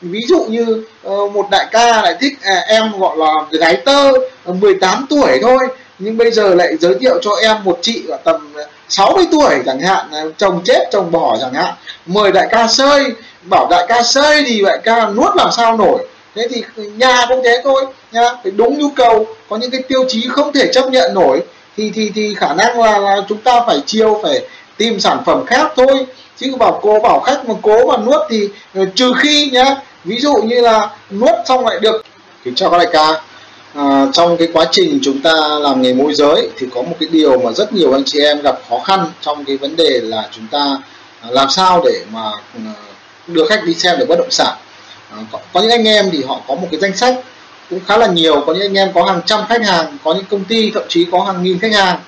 ví dụ như ờ, một đại ca lại thích à, em gọi là gái tơ ờ, 18 tuổi thôi nhưng bây giờ lại giới thiệu cho em một chị ở tầm 60 tuổi chẳng hạn à, chồng chết chồng bỏ chẳng hạn mời đại ca sơi bảo đại ca sơi thì đại ca nuốt làm sao nổi. Thế thì nhà cũng thế thôi nha phải đúng nhu cầu có những cái tiêu chí không thể chấp nhận nổi thì thì thì khả năng là, là chúng ta phải chiêu phải tìm sản phẩm khác thôi. Chứ bảo cố bảo khách mà cố mà nuốt thì ờ, trừ khi nhá ví dụ như là nuốt xong lại được thì cho các đại ca. À, trong cái quá trình chúng ta làm nghề môi giới thì có một cái điều mà rất nhiều anh chị em gặp khó khăn trong cái vấn đề là chúng ta à, làm sao để mà à, đưa khách đi xem được bất động sản. À, có, có những anh em thì họ có một cái danh sách cũng khá là nhiều. Có những anh em có hàng trăm khách hàng có những công ty thậm chí có hàng nghìn khách hàng.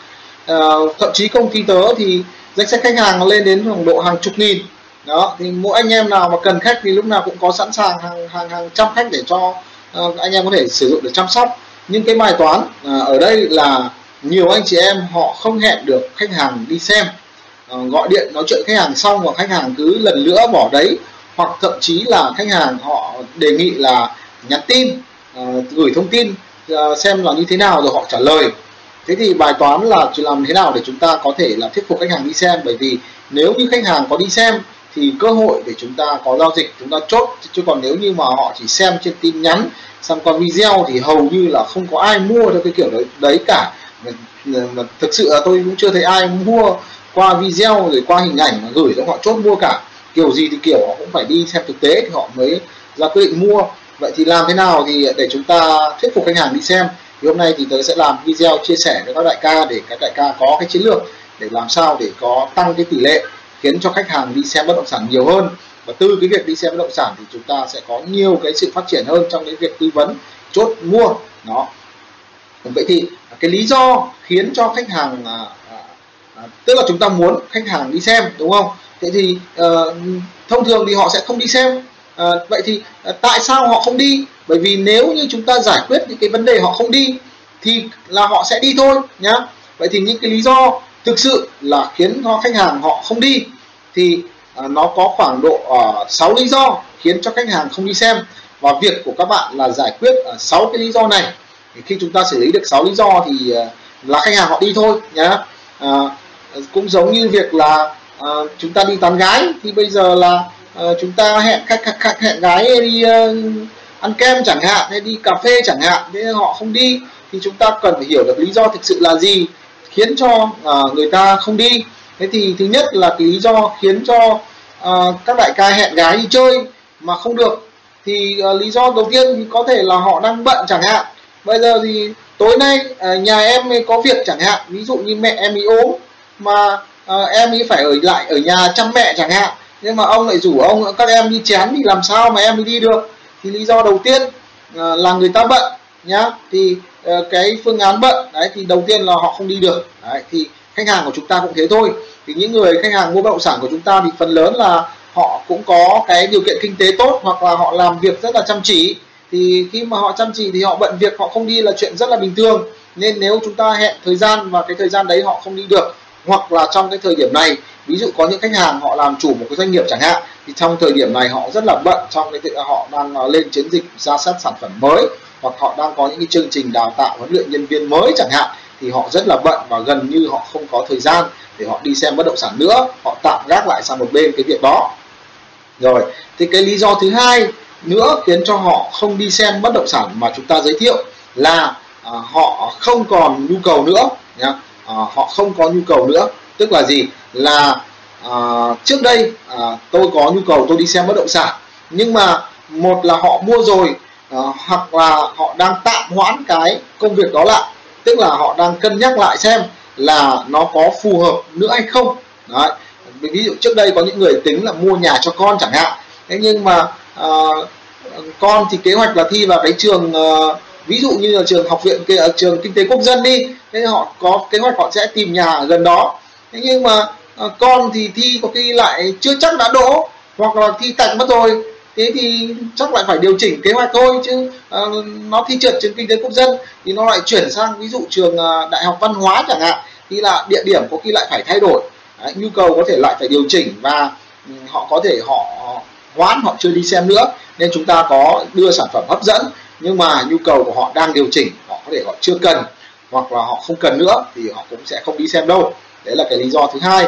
À, thậm chí công ty tớ thì danh sách khách hàng lên đến khoảng độ hàng chục nghìn đó thì mỗi anh em nào mà cần khách thì lúc nào cũng có sẵn sàng hàng hàng hàng trăm khách để cho uh, anh em có thể sử dụng để chăm sóc. Nhưng cái bài toán uh, ở đây là nhiều anh chị em họ không hẹn được khách hàng đi xem. Uh, gọi điện nói chuyện khách hàng xong và khách hàng cứ lần nữa bỏ đấy hoặc thậm chí là khách hàng họ đề nghị là nhắn tin uh, gửi thông tin uh, xem là như thế nào rồi họ trả lời. Thế thì bài toán là làm thế nào để chúng ta có thể là thuyết phục khách hàng đi xem? Bởi vì nếu như khách hàng có đi xem thì cơ hội để chúng ta có giao dịch chúng ta chốt. Chứ còn nếu như mà họ chỉ xem trên tin nhắn xem qua video thì hầu như là không có ai mua theo cái kiểu đấy, đấy cả. Mà, mà thực sự là tôi cũng chưa thấy ai mua qua video rồi qua hình ảnh mà gửi cho họ chốt mua cả. Kiểu gì thì kiểu họ cũng phải đi xem thực tế thì họ mới ra quyết định mua. Vậy thì làm thế nào thì để chúng ta thuyết phục khách hàng đi xem? Thì hôm nay thì tôi sẽ làm video chia sẻ với các đại ca để các đại ca có cái chiến lược để làm sao để có tăng cái tỷ lệ khiến cho khách hàng đi xem bất động sản nhiều hơn. Và từ cái việc đi xem bất động sản thì chúng ta sẽ có nhiều cái sự phát triển hơn trong cái việc tư vấn chốt mua. Đó. Vậy thì cái lý do khiến cho khách hàng à, à, à tức là chúng ta muốn khách hàng đi xem đúng không? Thế thì à, thông thường thì họ sẽ không đi xem. À, vậy thì à, tại sao họ không đi? Bởi vì nếu như chúng ta giải quyết những cái vấn đề họ không đi thì là họ sẽ đi thôi nhá. Vậy thì những cái lý do thực sự là khiến cho khách hàng họ không đi thì à, nó có khoảng độ à, 6 lý do khiến cho khách hàng không đi xem. Và việc của các bạn là giải quyết à, 6 cái lý do này. Thì khi chúng ta xử lý được 6 lý do thì à, là khách hàng họ đi thôi nhá. À, cũng giống như việc là chúng ta đi tán gái thì bây giờ là chúng ta hẹn khách, khách, khách hẹn gái đi uh, ăn kem chẳng hạn hay đi cà phê chẳng hạn thế họ không đi thì chúng ta cần phải hiểu được lý do thực sự là gì khiến cho uh, người ta không đi. Thế thì thứ nhất là cái lý do khiến cho uh, các đại ca hẹn gái đi chơi mà không được. Thì uh, lý do đầu tiên thì có thể là họ đang bận chẳng hạn. Bây giờ thì tối nay uh, nhà em có việc chẳng hạn. Ví dụ như mẹ em bị ốm mà uh, em ý phải ở lại ở nhà chăm mẹ chẳng hạn. Nhưng mà ông lại rủ ông các em đi chén thì làm sao mà em đi được? Thì lý do đầu tiên uh, là người ta bận nhá. Thì Ờ, cái phương án bận đấy thì đầu tiên là họ không đi được. Đấy, thì khách hàng của chúng ta cũng thế thôi. Thì những người khách hàng mua bất động sản của chúng ta thì phần lớn là họ cũng có cái điều kiện kinh tế tốt hoặc là họ làm việc rất là chăm chỉ. Thì khi mà họ chăm chỉ thì họ bận việc họ không đi là chuyện rất là bình thường. Nên nếu chúng ta hẹn thời gian và cái thời gian đấy họ không đi được hoặc là trong cái thời điểm này ví dụ có những khách hàng họ làm chủ một cái doanh nghiệp chẳng hạn thì trong thời điểm này họ rất là bận trong cái việc họ đang ờ, lên chiến dịch ra sát sản phẩm mới hoặc họ đang có những cái chương trình đào tạo huấn luyện nhân viên mới chẳng hạn thì họ rất là bận và gần như họ không có thời gian để họ đi xem bất động sản nữa. Họ tạm gác lại sang một bên cái việc đó. Rồi thì cái lý do thứ hai nữa khiến cho họ không đi xem bất động sản mà chúng ta giới thiệu là à, họ không còn nhu cầu nữa nhá. À, họ không có nhu cầu nữa. Tức là gì? Là à, trước đây à, tôi có nhu cầu tôi đi xem bất động sản nhưng mà một là họ mua rồi Ờ, hoặc là họ đang tạm hoãn cái công việc đó lại. Tức là họ đang cân nhắc lại xem là nó có phù hợp nữa hay không. Đấy. ví dụ trước đây có những người tính là mua nhà cho con chẳng hạn. Thế nhưng mà à, con thì kế hoạch là thi vào cái trường à, ví dụ như là trường học viện kia trường kinh tế quốc dân đi. Thế họ có kế hoạch họ sẽ tìm nhà ở gần đó. Thế nhưng mà à, con thì thi có khi lại chưa chắc đã đỗ hoặc là thi tạch mất rồi thế thì chắc lại phải điều chỉnh kế hoạch thôi chứ uh, nó thi trượt trường kinh tế quốc dân thì nó lại chuyển sang ví dụ trường uh, đại học văn hóa chẳng hạn thì là địa điểm có khi lại phải thay đổi. Đấy, nhu cầu có thể lại phải điều chỉnh và um, họ có thể họ hoãn họ chưa đi xem nữa. Nên chúng ta có đưa sản phẩm hấp dẫn nhưng mà nhu cầu của họ đang điều chỉnh họ có thể họ chưa cần hoặc là họ không cần nữa thì họ cũng sẽ không đi xem đâu. Đấy là cái lý do thứ hai.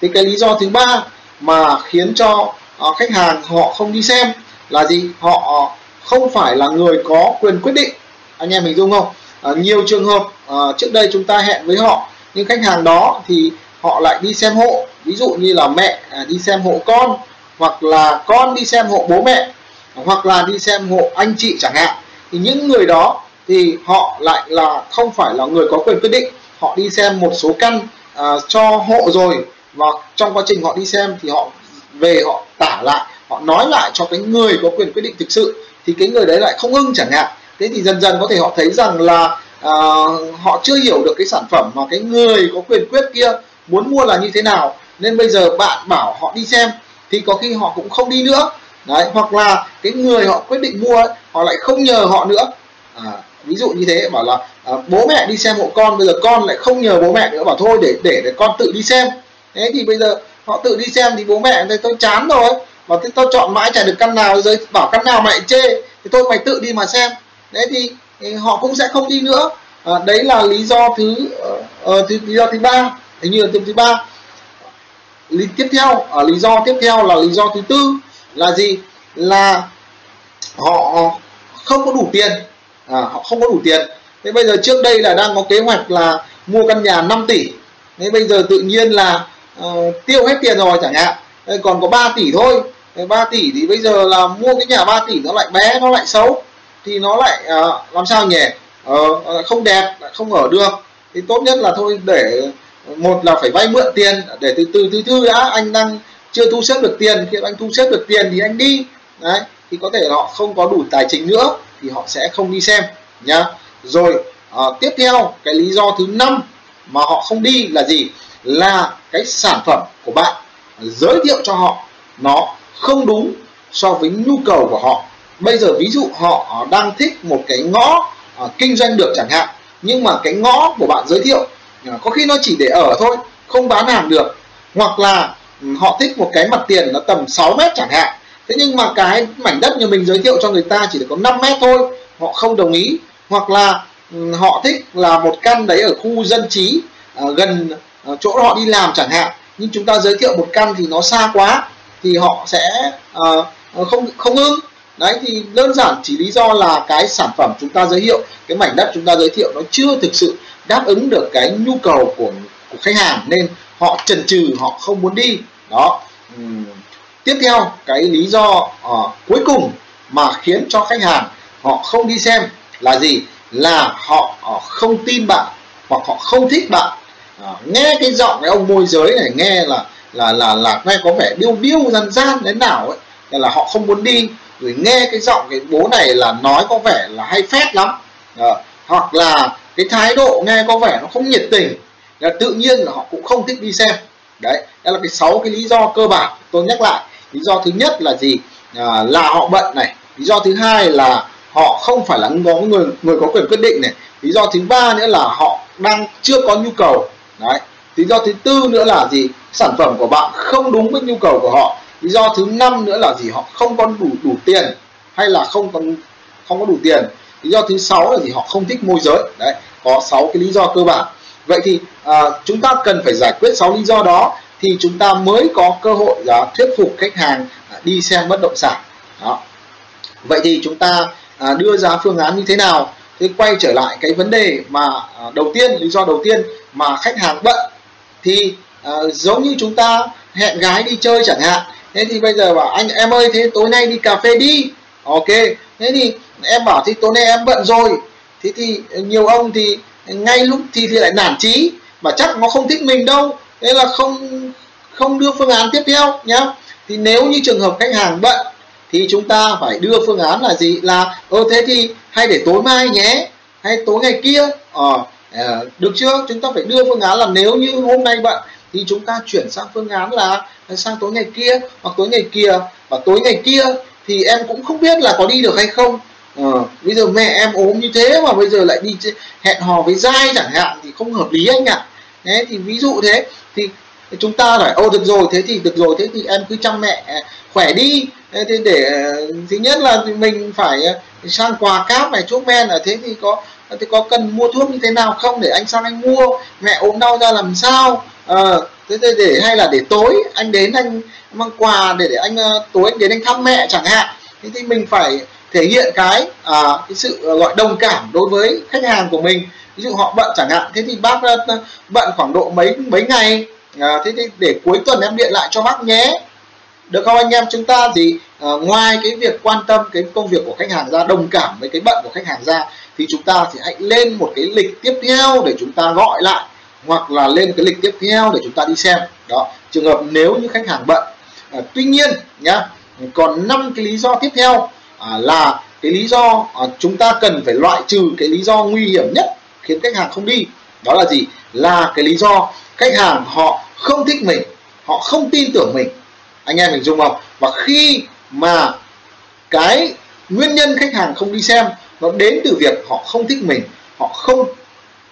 Thì cái lý do thứ ba mà khiến cho uh, khách hàng họ không đi xem là gì? Họ không phải là người có quyền quyết định. Anh em mình dung không? Uh, nhiều trường hợp uh, trước đây chúng ta hẹn với họ nhưng khách hàng đó thì họ lại đi xem hộ. Ví dụ như là mẹ uh, đi xem hộ con hoặc là con đi xem hộ bố mẹ hoặc là đi xem hộ anh chị chẳng hạn. Thì những người đó thì họ lại là không phải là người có quyền quyết định. Họ đi xem một số căn uh, cho hộ rồi và trong quá trình họ đi xem thì họ về họ tả lại họ nói lại cho cái người có quyền quyết định thực sự thì cái người đấy lại không ưng chẳng hạn. Thế thì dần dần có thể họ thấy rằng là uh, họ chưa hiểu được cái sản phẩm mà cái người có quyền quyết kia muốn mua là như thế nào. Nên bây giờ bạn bảo họ đi xem thì có khi họ cũng không đi nữa. Đấy hoặc là cái người họ quyết định mua ấy, họ lại không nhờ họ nữa. À, ví dụ như thế bảo là à, bố mẹ đi xem hộ con bây giờ con lại không nhờ bố mẹ nữa bảo thôi để để để con tự đi xem. Thế thì bây giờ họ tự đi xem thì bố mẹ thấy tôi chán rồi. Mà thế tôi chọn mãi chả được căn nào rồi. Bảo căn nào mày chê. Thì tôi mày tự đi mà xem. Đấy thì, thì họ cũng sẽ không đi nữa. À, đấy là lý do thứ uh, thứ lý do thứ ba. Hình như là thứ thứ ba. Lý tiếp theo ở à, lý do tiếp theo là lý do thứ tư là gì? Là họ không có đủ tiền. À, họ không có đủ tiền. Thế bây giờ trước đây là đang có kế hoạch là mua căn nhà 5 tỷ. Thế bây giờ tự nhiên là uh, tiêu hết tiền rồi chẳng hạn. Còn có 3 tỷ thôi. 3 tỷ thì bây giờ là mua cái nhà 3 tỷ nó lại bé nó lại xấu. Thì nó lại uh, làm sao nhỉ? Uh, không đẹp không ở được. Thì tốt nhất là thôi để một là phải vay mượn tiền để từ từ từ thư đã anh đang chưa thu xếp được tiền. Khi anh thu xếp được tiền thì anh đi. Đấy thì có thể họ không có đủ tài chính nữa thì họ sẽ không đi xem nhá. Rồi uh, tiếp theo cái lý do thứ năm mà họ không đi là gì? Là cái sản phẩm của bạn, giới thiệu cho họ, nó không đúng so với nhu cầu của họ. Bây giờ ví dụ họ đang thích một cái ngõ à, kinh doanh được chẳng hạn, nhưng mà cái ngõ của bạn giới thiệu à, có khi nó chỉ để ở thôi, không bán hàng được. Hoặc là ừ, họ thích một cái mặt tiền nó tầm 6 mét chẳng hạn. Thế nhưng mà cái mảnh đất như mình giới thiệu cho người ta chỉ được có 5 mét thôi, họ không đồng ý. Hoặc là ừ, họ thích là một căn đấy ở khu dân trí à, gần Ờ, chỗ họ đi làm chẳng hạn. Nhưng chúng ta giới thiệu một căn thì nó xa quá thì họ sẽ uh, không không ưng. Đấy thì đơn giản chỉ lý do là cái sản phẩm chúng ta giới thiệu cái mảnh đất chúng ta giới thiệu nó chưa thực sự đáp ứng được cái nhu cầu của của khách hàng nên họ chần chừ họ không muốn đi. Đó. Uhm. tiếp theo cái lý do uh, cuối cùng mà khiến cho khách hàng họ không đi xem là gì? Là họ uh, không tin bạn hoặc họ không thích bạn à, nghe cái giọng cái ông môi giới này nghe là là là là nghe có vẻ điêu điêu gian gian đến nào ấy nên là họ không muốn đi. Rồi nghe cái giọng cái bố này là nói có vẻ là hay phét lắm. À, hoặc là cái thái độ nghe có vẻ nó không nhiệt tình là tự nhiên là họ cũng không thích đi xem. Đấy đó là cái sáu cái lý do cơ bản. Tôi nhắc lại lý do thứ nhất là gì? À, là họ bận này. Lý do thứ hai là họ không phải là người người có quyền quyết định này. Lý do thứ ba nữa là họ đang chưa có nhu cầu đấy. Lý do thứ tư nữa là gì? Sản phẩm của bạn không đúng với nhu cầu của họ. Lý do thứ năm nữa là gì? Họ không có đủ đủ tiền hay là không còn không có đủ tiền. Lý do thứ sáu là gì? Họ không thích môi giới. Đấy có sáu cái lý do cơ bản. Vậy thì à, chúng ta cần phải giải quyết sáu lý do đó thì chúng ta mới có cơ hội là thuyết phục khách hàng à, đi xem bất động sản. Đó. Vậy thì chúng ta à, đưa ra phương án như thế nào? Thì quay trở lại cái vấn đề mà à, đầu tiên lý do đầu tiên mà khách hàng bận thì uh, giống như chúng ta hẹn gái đi chơi chẳng hạn thế thì bây giờ bảo anh em ơi thế tối nay đi cà phê đi. Ok thế thì em bảo thì tối nay em bận rồi. Thế thì nhiều ông thì ngay lúc thì thì lại nản trí mà chắc nó không thích mình đâu thế là không không đưa phương án tiếp theo nhá. Thì nếu như trường hợp khách hàng bận thì chúng ta phải đưa phương án là gì? Là ơ thế thì hay để tối mai nhé hay tối ngày kia. Ờ à, được chưa? Chúng ta phải đưa phương án là nếu như hôm nay bận thì chúng ta chuyển sang phương án là sang tối ngày kia hoặc tối ngày kia. Và tối ngày kia thì em cũng không biết là có đi được hay không. Ờ, bây giờ mẹ em ốm như thế mà bây giờ lại đi hẹn hò với dai chẳng hạn thì không hợp lý anh ạ. À. thế thì ví dụ thế thì chúng ta phải ô được rồi thế thì được rồi thế thì em cứ chăm mẹ khỏe đi thế thì để thứ nhất là mình phải ờ, sang quà cáp này thuốc men ở thế thì có thì có cần mua thuốc như thế nào không? Để anh sang anh mua mẹ ốm đau ra làm sao? Ờ thế thì để hay là để tối anh đến anh mang quà để để anh ờ, tối anh đến anh thăm mẹ chẳng hạn. Thế thì mình phải thể hiện cái à, cái sự ờ, gọi đồng cảm đối với khách hàng của mình. Ví dụ họ bận chẳng hạn thế thì bác bận khoảng độ mấy mấy ngày. À, thế thì để cuối tuần em điện lại cho bác nhé được không anh em? Chúng ta thì à, ngoài cái việc quan tâm cái công việc của khách hàng ra đồng cảm với cái bận của khách hàng ra thì chúng ta thì hãy lên một cái lịch tiếp theo để chúng ta gọi lại hoặc là lên cái lịch tiếp theo để chúng ta đi xem. Đó trường hợp nếu như khách hàng bận à, tuy nhiên nhá còn năm cái lý do tiếp theo à, là cái lý do à, chúng ta cần phải loại trừ cái lý do nguy hiểm nhất khiến khách hàng không đi. Đó là gì? Là cái lý do khách hàng họ không thích mình họ không tin tưởng mình anh em mình dùng không? Và khi mà cái nguyên nhân khách hàng không đi xem, nó đến từ việc họ không thích mình, họ không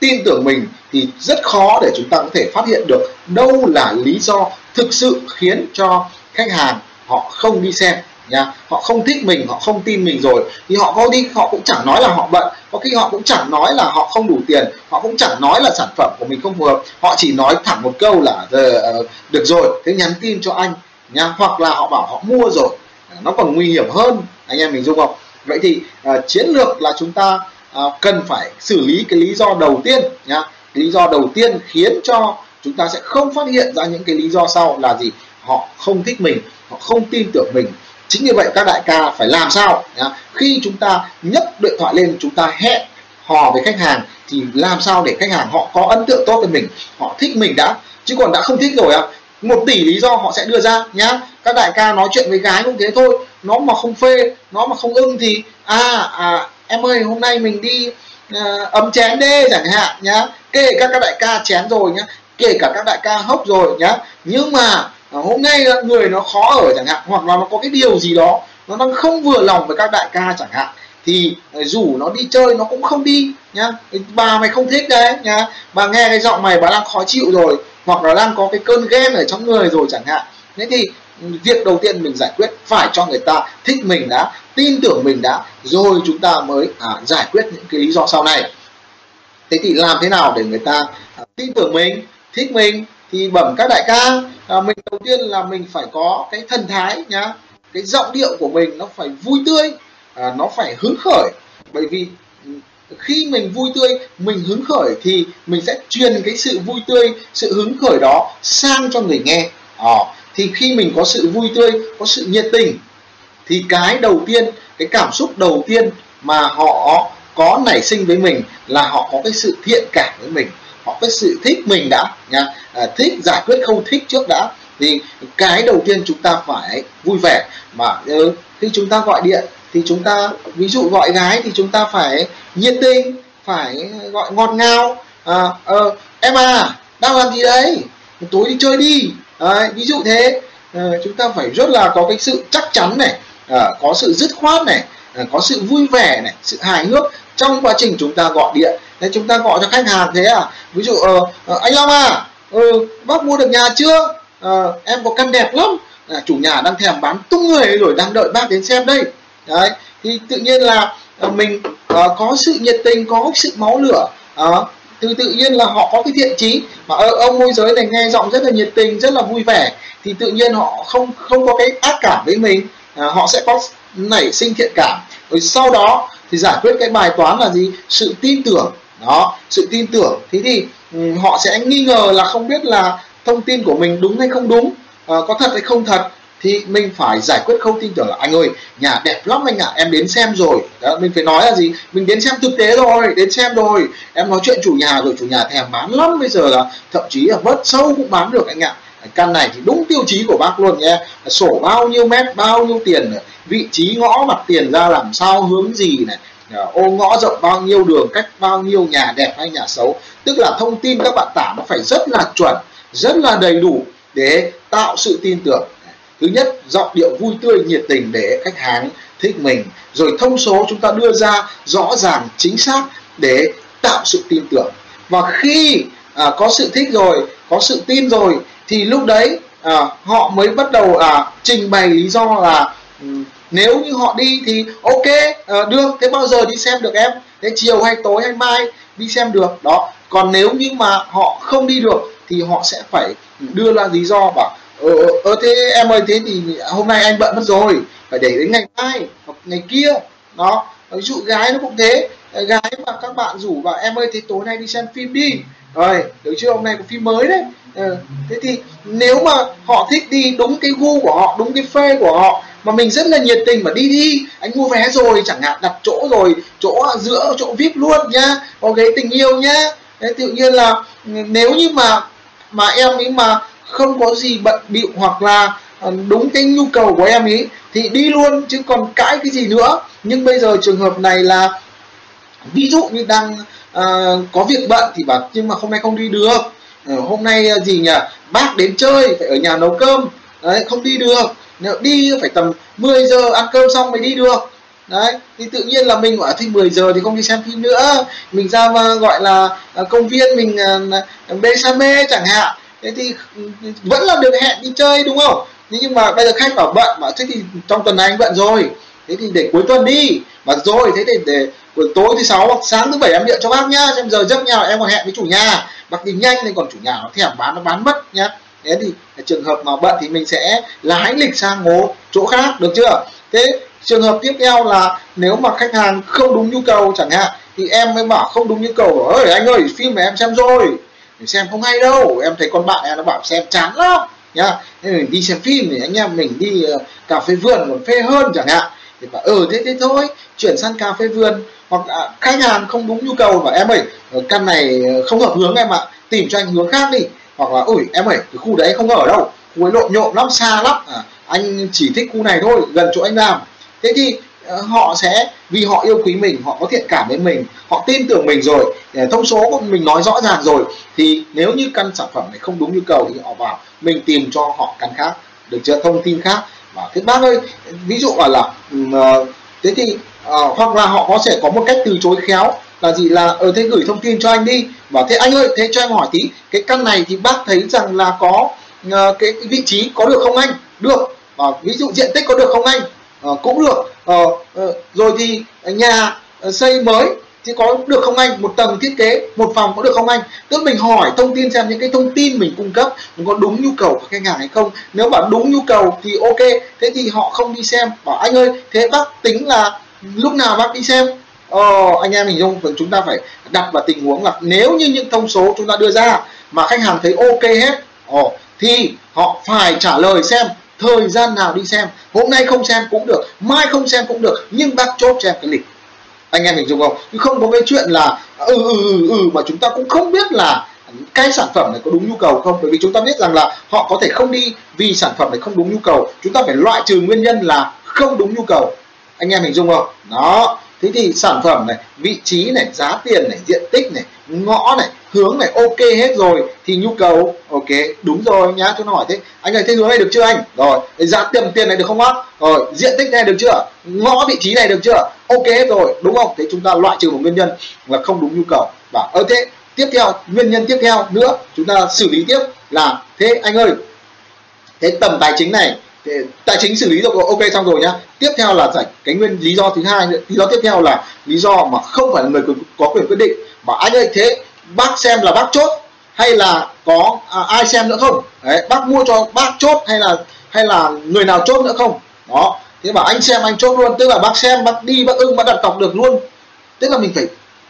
tin tưởng mình, thì rất khó để chúng ta có thể phát hiện được đâu là lý do thực sự khiến cho khách hàng họ không đi xem, nha. Họ không thích mình, họ không tin mình rồi, thì họ có đi, họ cũng chẳng nói là họ bận. Có khi họ cũng chẳng nói là họ không đủ tiền, họ cũng chẳng nói là sản phẩm của mình không phù hợp. Họ chỉ nói thẳng một câu là ờ, ờ, được rồi, thế nhắn tin cho anh nha hoặc là họ bảo họ mua rồi. À, nó còn nguy hiểm hơn anh em mình dung không? Vậy thì uh, chiến lược là chúng ta uh, cần phải xử lý cái lý do đầu tiên nhá. Lý do đầu tiên khiến cho chúng ta sẽ không phát hiện ra những cái lý do sau là gì? Họ không thích mình họ không tin tưởng mình. Chính như vậy các đại ca phải làm sao nhá? khi chúng ta nhấc điện thoại lên chúng ta hẹn hò với khách hàng thì làm sao để khách hàng họ có ấn tượng tốt với mình họ thích mình đã. Chứ còn đã không thích rồi à một tỷ lý do họ sẽ đưa ra nhá. Các đại ca nói chuyện với gái cũng thế thôi. Nó mà không phê nó mà không ưng thì à à em ơi hôm nay mình đi à, ấm chén đê chẳng hạn nhá. Kể cả các đại ca chén rồi nhá. Kể cả các đại ca hốc rồi nhá. Nhưng mà ờ, hôm nay người nó khó ở chẳng hạn hoặc là nó có cái điều gì đó nó đang không vừa lòng với các đại ca chẳng hạn thì rủ nó đi chơi nó cũng không đi nhá. Bà mày không thích đấy nhá. Bà nghe cái giọng mày bà đang khó chịu rồi hoặc là đang có cái cơn ghen ở trong người rồi chẳng hạn. Thế thì việc đầu tiên mình giải quyết phải cho người ta thích mình đã tin tưởng mình đã rồi chúng ta mới à, giải quyết những cái lý do sau này. Thế thì làm thế nào để người ta à, tin tưởng mình thích mình? Thì bẩm các đại ca à, mình đầu tiên là mình phải có cái thần thái nhá. Cái giọng điệu của mình nó phải vui tươi à, nó phải hứng khởi. Bởi vì khi mình vui tươi mình hứng khởi thì mình sẽ truyền cái sự vui tươi sự hứng khởi đó sang cho người nghe. À, thì khi mình có sự vui tươi có sự nhiệt tình thì cái đầu tiên cái cảm xúc đầu tiên mà họ có nảy sinh với mình là họ có cái sự thiện cảm với mình. Họ có sự thích mình đã nha. À, thích giải quyết không thích trước đã. Thì cái đầu tiên chúng ta phải vui vẻ. Mà ừ, khi chúng ta gọi điện thì chúng ta ví dụ gọi gái thì chúng ta phải nhiệt tình phải gọi ngọt ngào. À, ờ, em à đang làm gì đấy tối đi chơi đi. À, ví dụ thế. À, chúng ta phải rất là có cái sự chắc chắn này à, có sự dứt khoát này à, có sự vui vẻ này sự hài hước trong quá trình chúng ta gọi điện. Thế chúng ta gọi cho khách hàng thế à? Ví dụ ờ, anh long à ừ, bác mua được nhà chưa? Ờ, em có căn đẹp lắm. À, chủ nhà đang thèm bán tung người rồi đang đợi bác đến xem đây đấy thì tự nhiên là à, mình à, có sự nhiệt tình có sự máu lửa à, từ tự nhiên là họ có cái thiện chí. Mà ờ, ông môi giới này nghe giọng rất là nhiệt tình rất là vui vẻ thì tự nhiên họ không không có cái ác cảm với mình à, họ sẽ có nảy sinh thiện cảm. Rồi sau đó thì giải quyết cái bài toán là gì? Sự tin tưởng. Đó sự tin tưởng. Thế thì um, họ sẽ nghi ngờ là không biết là thông tin của mình đúng hay không đúng ờ, có thật hay không thật thì mình phải giải quyết không tin tưởng là anh ơi nhà đẹp lắm anh ạ à, em đến xem rồi. Đó mình phải nói là gì? Mình đến xem thực tế rồi đến xem rồi. Em nói chuyện chủ nhà rồi chủ nhà thèm bán lắm bây giờ là thậm chí là vớt sâu cũng bán được anh ạ. Căn này thì đúng tiêu chí của bác luôn nhé. Sổ bao nhiêu mét bao nhiêu tiền vị trí ngõ mặt tiền ra làm sao hướng gì này. Ờ, ô ngõ rộng bao nhiêu đường cách bao nhiêu nhà đẹp hay nhà xấu. Tức là thông tin các bạn tả nó phải rất là chuẩn rất là đầy đủ để tạo sự tin tưởng thứ nhất giọng điệu vui tươi nhiệt tình để khách hàng thích mình. Rồi thông số chúng ta đưa ra rõ ràng chính xác để tạo sự tin tưởng. Và khi à, có sự thích rồi có sự tin rồi thì lúc đấy à, họ mới bắt đầu à, trình bày lý do là ừ, nếu như họ đi thì ok à, được thế bao giờ đi xem được em? Thế chiều hay tối hay mai đi xem được đó. Còn nếu như mà họ không đi được thì họ sẽ phải đưa ra lý do bảo Ờ, ờ, ờ thế em ơi thế thì hôm nay anh bận mất rồi. Phải để đến ngày mai hoặc ngày kia. Đó ví dụ gái nó cũng thế. Gái mà các bạn rủ vào em ơi thế tối nay đi xem phim đi. Rồi được chưa? Hôm nay có phim mới đấy. Ừ. thế thì nếu mà họ thích đi đúng cái gu của họ đúng cái phê của họ mà mình rất là nhiệt tình mà đi đi anh mua vé rồi chẳng hạn đặt chỗ rồi chỗ giữa chỗ vip luôn nhá có ghế tình yêu nhá. Thế tự nhiên là ừ, nếu như mà mà em ấy mà không có gì bận bịu hoặc là ờ, đúng cái nhu cầu của em ý thì đi luôn chứ còn cãi cái gì nữa. Nhưng bây giờ trường hợp này là ví dụ như đang uh, có việc bận thì bảo nhưng mà hôm nay không đi được. Uh, hôm nay uh, gì nhỉ? Bác đến chơi phải ở nhà nấu cơm. Đấy không đi được. Nếu đi phải tầm 10 giờ ăn cơm xong mới đi được. Đấy thì tự nhiên là mình bảo thì 10 giờ thì không đi xem phim nữa. Mình ra mà gọi là công viên mình bê sa mê chẳng hạn thế thì ừ, vẫn là được hẹn đi chơi đúng không? Nhưng mà bây giờ khách bảo bận mà thế thì trong tuần này anh bận rồi. Thế thì để cuối tuần đi. Mà rồi, thế thì để buổi tối thứ sáu hoặc sáng thứ bảy em điện cho bác nhá. Xem giờ giấc nhau em còn hẹn với chủ nhà. Bác đi nhanh nên còn chủ nhà nó thèm bán, nó bán mất nhá. Thế thì trường hợp mà bận thì mình sẽ lái lịch sang một chỗ khác, được chưa? Thế trường hợp tiếp theo là nếu mà khách hàng không đúng nhu cầu chẳng hạn, thì em mới bảo không đúng nhu cầu. Ơi anh ơi, phim mà em xem rồi xem không hay đâu. Em thấy con bạn em nó bảo xem chán lắm nhá. Nên mình đi xem phim thì anh em mình đi uh, cà phê vườn còn phê hơn chẳng hạn. Thì bảo ừ thế thế thôi chuyển sang cà phê vườn. Hoặc à, khách hàng không đúng nhu cầu và em ơi ờ, căn này ờ, không hợp hướng em ạ. Tìm cho anh hướng khác đi. Hoặc là ủi em ơi cái khu đấy không ở đâu. Khu ấy lộn nhộn lắm xa lắm. À, anh chỉ thích khu này thôi gần chỗ anh làm. Thế thì Ờ, họ sẽ vì họ yêu quý mình họ có thiện cảm với mình họ tin tưởng mình rồi thông số của mình nói rõ ràng rồi thì nếu như căn sản phẩm này không đúng nhu cầu thì họ vào mình tìm cho họ căn khác được chưa? Thông tin khác. Và thế bác ơi ví dụ là là ờ, thế thì uh, hoặc là họ có sẽ có một cách từ chối khéo là gì là ở thế gửi thông tin cho anh đi. Và thế anh ơi thế cho em hỏi tí cái căn này thì bác thấy rằng là có uh, cái vị trí có được không anh? Được. Và ví dụ diện tích có được không anh? Ờ, cũng được. Uh, rồi thì nhà xây mới thì có được không anh? Một tầng thiết kế một phòng có được không anh? Tức mình hỏi thông tin xem những cái thông tin mình cung cấp mình có đúng nhu cầu của khách hàng hay không. Nếu bảo đúng nhu cầu thì ok thế thì họ không đi xem. Bảo anh ơi thế bác tính là lúc nào bác đi xem? Ờ, anh em mình dung chúng ta phải đặt vào tình huống là nếu như những thông số chúng ta đưa ra mà khách hàng thấy ok hết ồ, thì họ phải trả lời xem thời gian nào đi xem hôm nay không xem cũng được mai không xem cũng được nhưng bác chốt cho em cái lịch. Anh em mình dùng không? Chứ không có cái chuyện là ừ ừ ừ, ừ mà chúng ta cũng không biết là cái sản phẩm này có đúng nhu cầu không? Bởi vì chúng ta biết rằng là họ có thể không đi vì sản phẩm này không đúng nhu cầu. Chúng ta phải loại trừ nguyên nhân là không đúng nhu cầu. Anh em mình dùng không? Đó. Thế thì sản phẩm này vị trí này giá tiền này diện tích này ngõ này hướng này ok hết rồi thì nhu cầu, ok, đúng rồi nhá chúng nó hỏi thế. Anh này thế hướng này được chưa anh? Rồi, giá tiền tiền này được không bác? Rồi, diện tích này được chưa? Ngõ vị trí này được chưa? Ok hết rồi, đúng không? Thế chúng ta loại trừ một nguyên nhân là không đúng nhu cầu. Và ở thế tiếp theo, nguyên nhân tiếp theo nữa, chúng ta xử lý tiếp là, thế anh ơi thế tầm tài chính này tài chính xử lý rồi, ok xong rồi nhá. Tiếp theo là giải, cái nguyên, lý do thứ hai lý do tiếp theo là lý do mà không phải là người có quyền quyết định. Mà anh ơi, thế bác xem là bác chốt hay là có à, ai xem nữa không? Đấy, bác mua cho bác chốt hay là hay là người nào chốt nữa không? Đó thế bảo anh xem anh chốt luôn tức là bác xem bác đi bác ưng bác đặt cọc được luôn. Tức là mình phải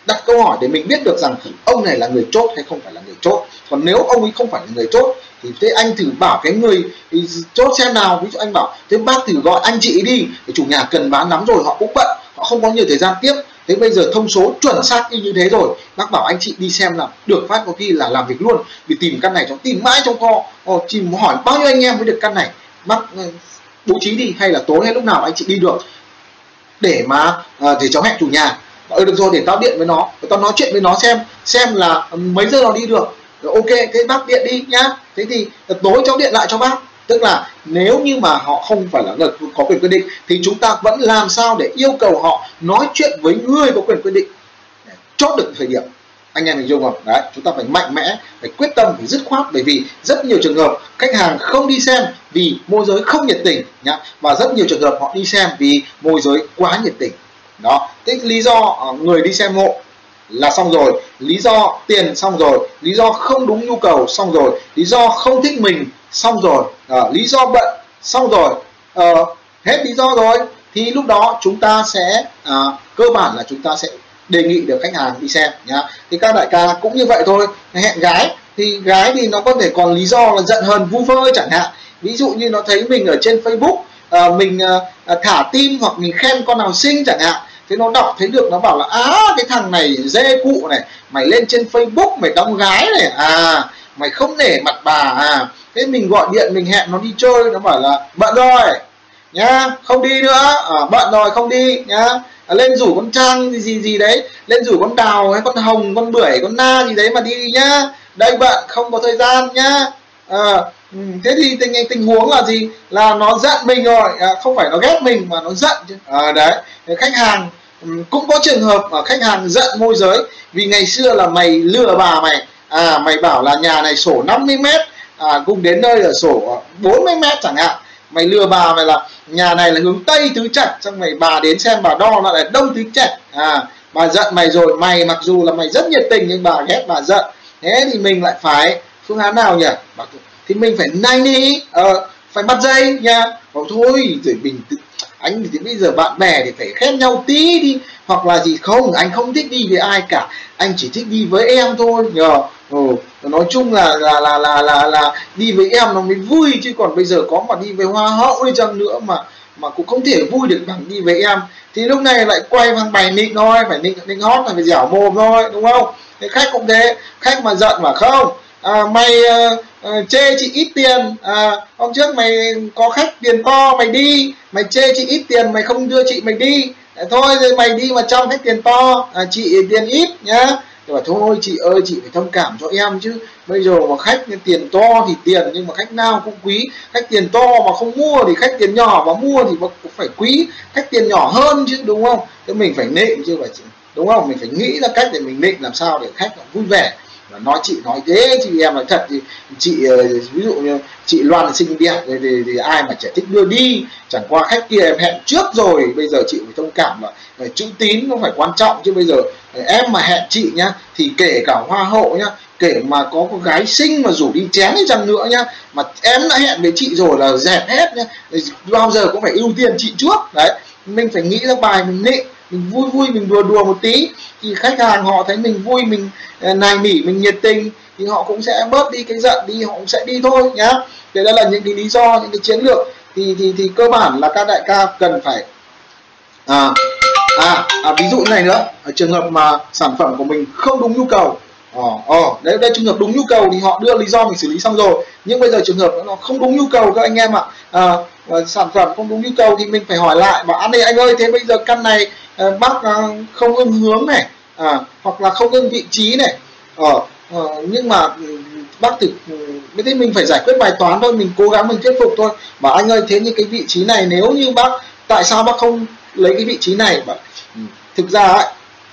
đặt câu hỏi để mình biết được rằng ông này là người chốt hay không phải là người chốt. Còn nếu ông ấy không phải là người chốt thì thế anh thử bảo cái người chốt xem nào. Ví dụ anh bảo thế bác thử gọi anh chị đi chủ nhà cần bán lắm rồi họ cũng bận họ không có nhiều thời gian tiếp thế bây giờ thông số chuẩn xác như thế rồi bác bảo anh chị đi xem là được phát có khi là làm việc luôn vì tìm căn này trong tìm mãi trong kho. Ồ, chỉ hỏi bao nhiêu anh em mới được căn này? Bác ừ, bố trí đi hay là tối hay lúc nào anh chị đi được? Để mà ờ, à, để cháu hẹn chủ nhà. Ừ được rồi để tao điện với nó tao nói chuyện với nó xem xem là ừ, mấy giờ nó đi được. Rồi, ok thế bác điện đi nhá. Thế thì tối cháu điện lại cho bác tức là nếu như mà họ không phải là người có quyền quyết định, thì chúng ta vẫn làm sao để yêu cầu họ nói chuyện với người có quyền quyết định chốt được thời điểm. Anh em mình dùng không? Đấy, chúng ta phải mạnh mẽ, phải quyết tâm, phải dứt khoát, bởi vì rất nhiều trường hợp khách hàng không đi xem vì môi giới không nhiệt tình nhá, và rất nhiều trường hợp họ đi xem vì môi giới quá nhiệt tình. Đó thế lý do ờ, người đi xem hộ là xong rồi. Lý do tiền xong rồi. Lý do không đúng nhu cầu xong rồi. Lý do không thích mình xong rồi. À, lý do bận xong rồi. À, hết lý do rồi. Thì lúc đó chúng ta sẽ à, cơ bản là chúng ta sẽ đề nghị được khách hàng đi xem nhá. Thì các đại ca cũng như vậy thôi. Hẹn gái thì gái thì nó có thể còn lý do là giận hờn vu vơ chẳng hạn. Ví dụ như nó thấy mình ở trên facebook à, mình à, thả tim hoặc mình khen con nào xinh chẳng hạn thế nó đọc thấy được nó bảo là á cái thằng này dê cụ này mày lên trên facebook mày đóng gái này à mày không nể mặt bà à. Thế mình gọi điện mình hẹn nó đi chơi nó bảo là bận rồi nhá không đi nữa. À, bận rồi không đi nhá. À, lên rủ con trang gì gì gì đấy lên rủ con đào hay con hồng con bưởi con na gì đấy mà đi nhá. Đây bận không có thời gian nhá. À, thế thì tình tình huống là gì? Là nó giận mình rồi à, không phải nó ghét mình mà nó giận chứ. À, đấy khách hàng Ừ, cũng có trường hợp mà khách hàng giận môi giới vì ngày xưa là mày lừa bà mày à mày bảo là nhà này sổ 50 mét à cùng đến nơi ở sổ 40 mét chẳng hạn. Mày lừa bà mày là nhà này là hướng tây tứ trạch xong mày bà đến xem bà đo nó là đông tứ trạch. À bà giận mày rồi mày mặc dù là mày rất nhiệt tình nhưng bà ghét bà giận. Thế thì mình lại phải phương án nào nhỉ? Thì mình phải nanh đi ờ, phải bắt dây nha. Bảo thôi rồi mình tự anh thì bây giờ bạn bè thì phải khen nhau tí đi hoặc là gì không anh không thích đi với ai cả. Anh chỉ thích đi với em thôi nhờ. Ừ, nói chung là là là là là là đi với em nó mới vui chứ còn bây giờ có mà đi với hoa hậu đi chăng nữa mà mà cũng không thể vui được bằng đi với em. Thì lúc này lại quay bằng bài nịnh thôi phải nịnh nịnh hót là phải dẻo mồm thôi đúng không? Thế khách cũng thế khách mà giận mà không. À, mày uh, ờ, uh, chê chị ít tiền. À, hôm trước mày có khách tiền to mày đi. Mày chê chị ít tiền mày không đưa chị mày đi. À, thôi rồi mày đi mà trong khách tiền to. À, chị tiền ít nhá. Thì bảo thôi chị ơi chị phải thông cảm cho em chứ. Bây giờ mà khách tiền to thì tiền nhưng mà khách nào cũng quý. Khách tiền to mà không mua thì khách tiền nhỏ mà mua thì cũng phải quý. Khách tiền nhỏ hơn chứ đúng không? Thế mình phải nịnh chứ phải đúng không? Mình phải nghĩ ra cách để mình nịnh làm sao để khách vui vẻ và nói chị nói thế chị em nói thật thì chị ờ, ví dụ như chị Loan xinh đẹp thì, thì, thì ai mà trẻ thích đưa đi chẳng qua khách kia em hẹn trước rồi bây giờ chị phải thông cảm là chữ tín nó phải quan trọng chứ bây giờ ờ, em mà hẹn chị nhá thì kể cả hoa hậu nhá kể mà có con gái xinh mà rủ đi chén đi chăng nữa nhá mà em đã hẹn với chị rồi là dẹp hết nhá bao giờ cũng phải ưu tiên chị trước đấy. Mình phải nghĩ ra bài mình nịnh mình vui vui mình đùa đùa một tí. Thì khách hàng họ thấy mình vui mình à, nài nỉ mình nhiệt tình thì họ cũng sẽ bớt đi cái giận đi họ cũng sẽ đi thôi nhá. Thế đó là những cái lý do những cái chiến lược. Thì thì thì cơ bản là các đại ca cần phải à, à, à ví dụ này nữa. Ở trường hợp mà sản phẩm của mình không đúng nhu cầu. Ờ ờ đấy đây trường hợp đúng nhu cầu thì họ đưa lý do mình xử lý xong rồi. Nhưng bây giờ trường hợp nó không đúng nhu cầu các anh em ạ. À, sản phẩm không đúng nhu cầu thì mình phải hỏi lại bảo anh ơi anh ơi thế bây giờ căn này Ờ, bác ờ, không ưng hướng này à, hoặc là không ưng vị trí này. Ờ à, nhưng mà ừ, bác thực thế thì ừ, mình phải giải quyết bài toán thôi mình cố gắng mình thuyết phục thôi. Mà anh ơi thế như cái vị trí này nếu như bác tại sao bác không lấy cái vị trí này? Mà ừ, thực ra ấy,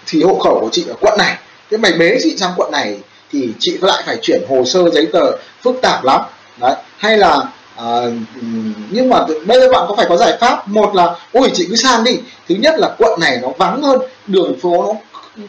thì hộ khẩu của chị ở quận này thế mày bế chị sang quận này thì chị lại phải chuyển hồ sơ giấy tờ phức tạp lắm. Đấy hay là à, nhưng mà bây giờ bạn có phải có giải pháp? Một là ôi chị cứ sang đi. Thứ nhất là quận này nó vắng hơn đường phố nó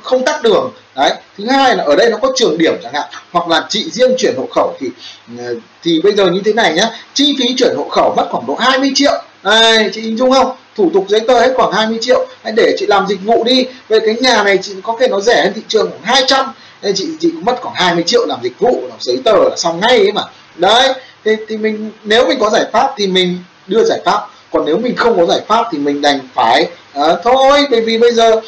không tắt đường. Đấy. Thứ hai là ở đây nó có trường điểm chẳng hạn hoặc là chị riêng chuyển hộ khẩu thì ờ, thì bây giờ như thế này nhá. Chi phí chuyển hộ khẩu mất khoảng độ 20 triệu. Đây chị hình dung không? Thủ tục giấy tờ hết khoảng 20 triệu. Hãy để chị làm dịch vụ đi. Về cái nhà này chị có thể nó rẻ hơn thị trường khoảng 200 nên chị chị cũng mất khoảng 20 triệu làm dịch vụ làm giấy tờ là xong ngay ấy mà đấy thì, thì mình nếu mình có giải pháp thì mình đưa giải pháp. Còn nếu mình không có giải pháp thì mình đành phải à, thôi bởi vì bây giờ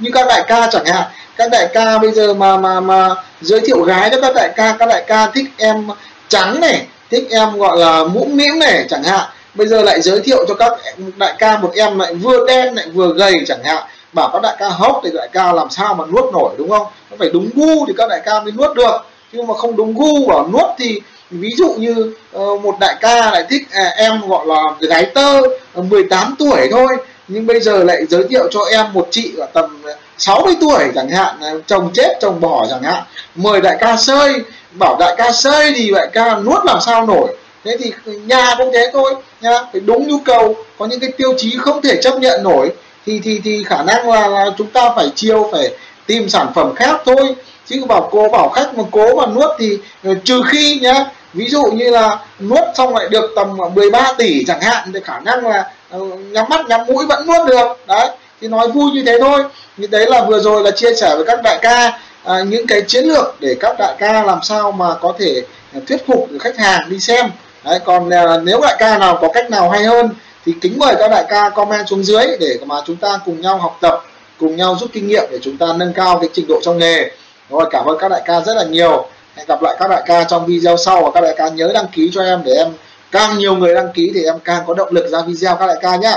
như các đại ca chẳng hạn các đại ca bây giờ mà mà mà giới thiệu gái cho các đại ca các đại ca thích em trắng này thích em gọi là mũm mĩm này chẳng hạn bây giờ lại giới thiệu cho các đại ca một em lại vừa đen lại vừa gầy chẳng hạn bảo các đại ca hốc thì đại ca làm sao mà nuốt nổi đúng không? Nó phải đúng gu thì các đại ca mới nuốt được. Nhưng mà không đúng gu bảo nuốt thì ví dụ như uh, một đại ca lại thích à, em gọi là gái tơ ờ, 18 tuổi thôi nhưng bây giờ lại giới thiệu cho em một chị ở tầm 60 tuổi chẳng hạn chồng chết chồng bỏ chẳng hạn. Mời đại ca sơi bảo đại ca sơi thì đại ca nuốt làm sao nổi. Thế thì nhà cũng thế thôi nha phải đúng nhu cầu có những cái tiêu chí không thể chấp nhận nổi thì thì thì khả năng là, là chúng ta phải chiêu phải tìm sản phẩm khác thôi. Chứ bảo cố bảo khách mà cố mà nuốt thì ờ, trừ khi nhá ví dụ như là nuốt xong lại được tầm 13 tỷ chẳng hạn thì khả năng là ờ, nhắm mắt nhắm mũi vẫn nuốt được. Đấy thì nói vui như thế thôi. Như đấy là vừa rồi là chia sẻ với các đại ca à, những cái chiến lược để các đại ca làm sao mà có thể ờ, thuyết phục được khách hàng đi xem. Đấy, còn à, nếu đại ca nào có cách nào hay hơn thì kính mời các đại ca comment xuống dưới để mà chúng ta cùng nhau học tập cùng nhau rút kinh nghiệm để chúng ta nâng cao cái trình độ trong nghề. Rồi cảm ơn các đại ca rất là nhiều hẹn gặp lại các đại ca trong video sau và các đại ca nhớ đăng ký cho em để em càng nhiều người đăng ký thì em càng có động lực ra video các đại ca nhé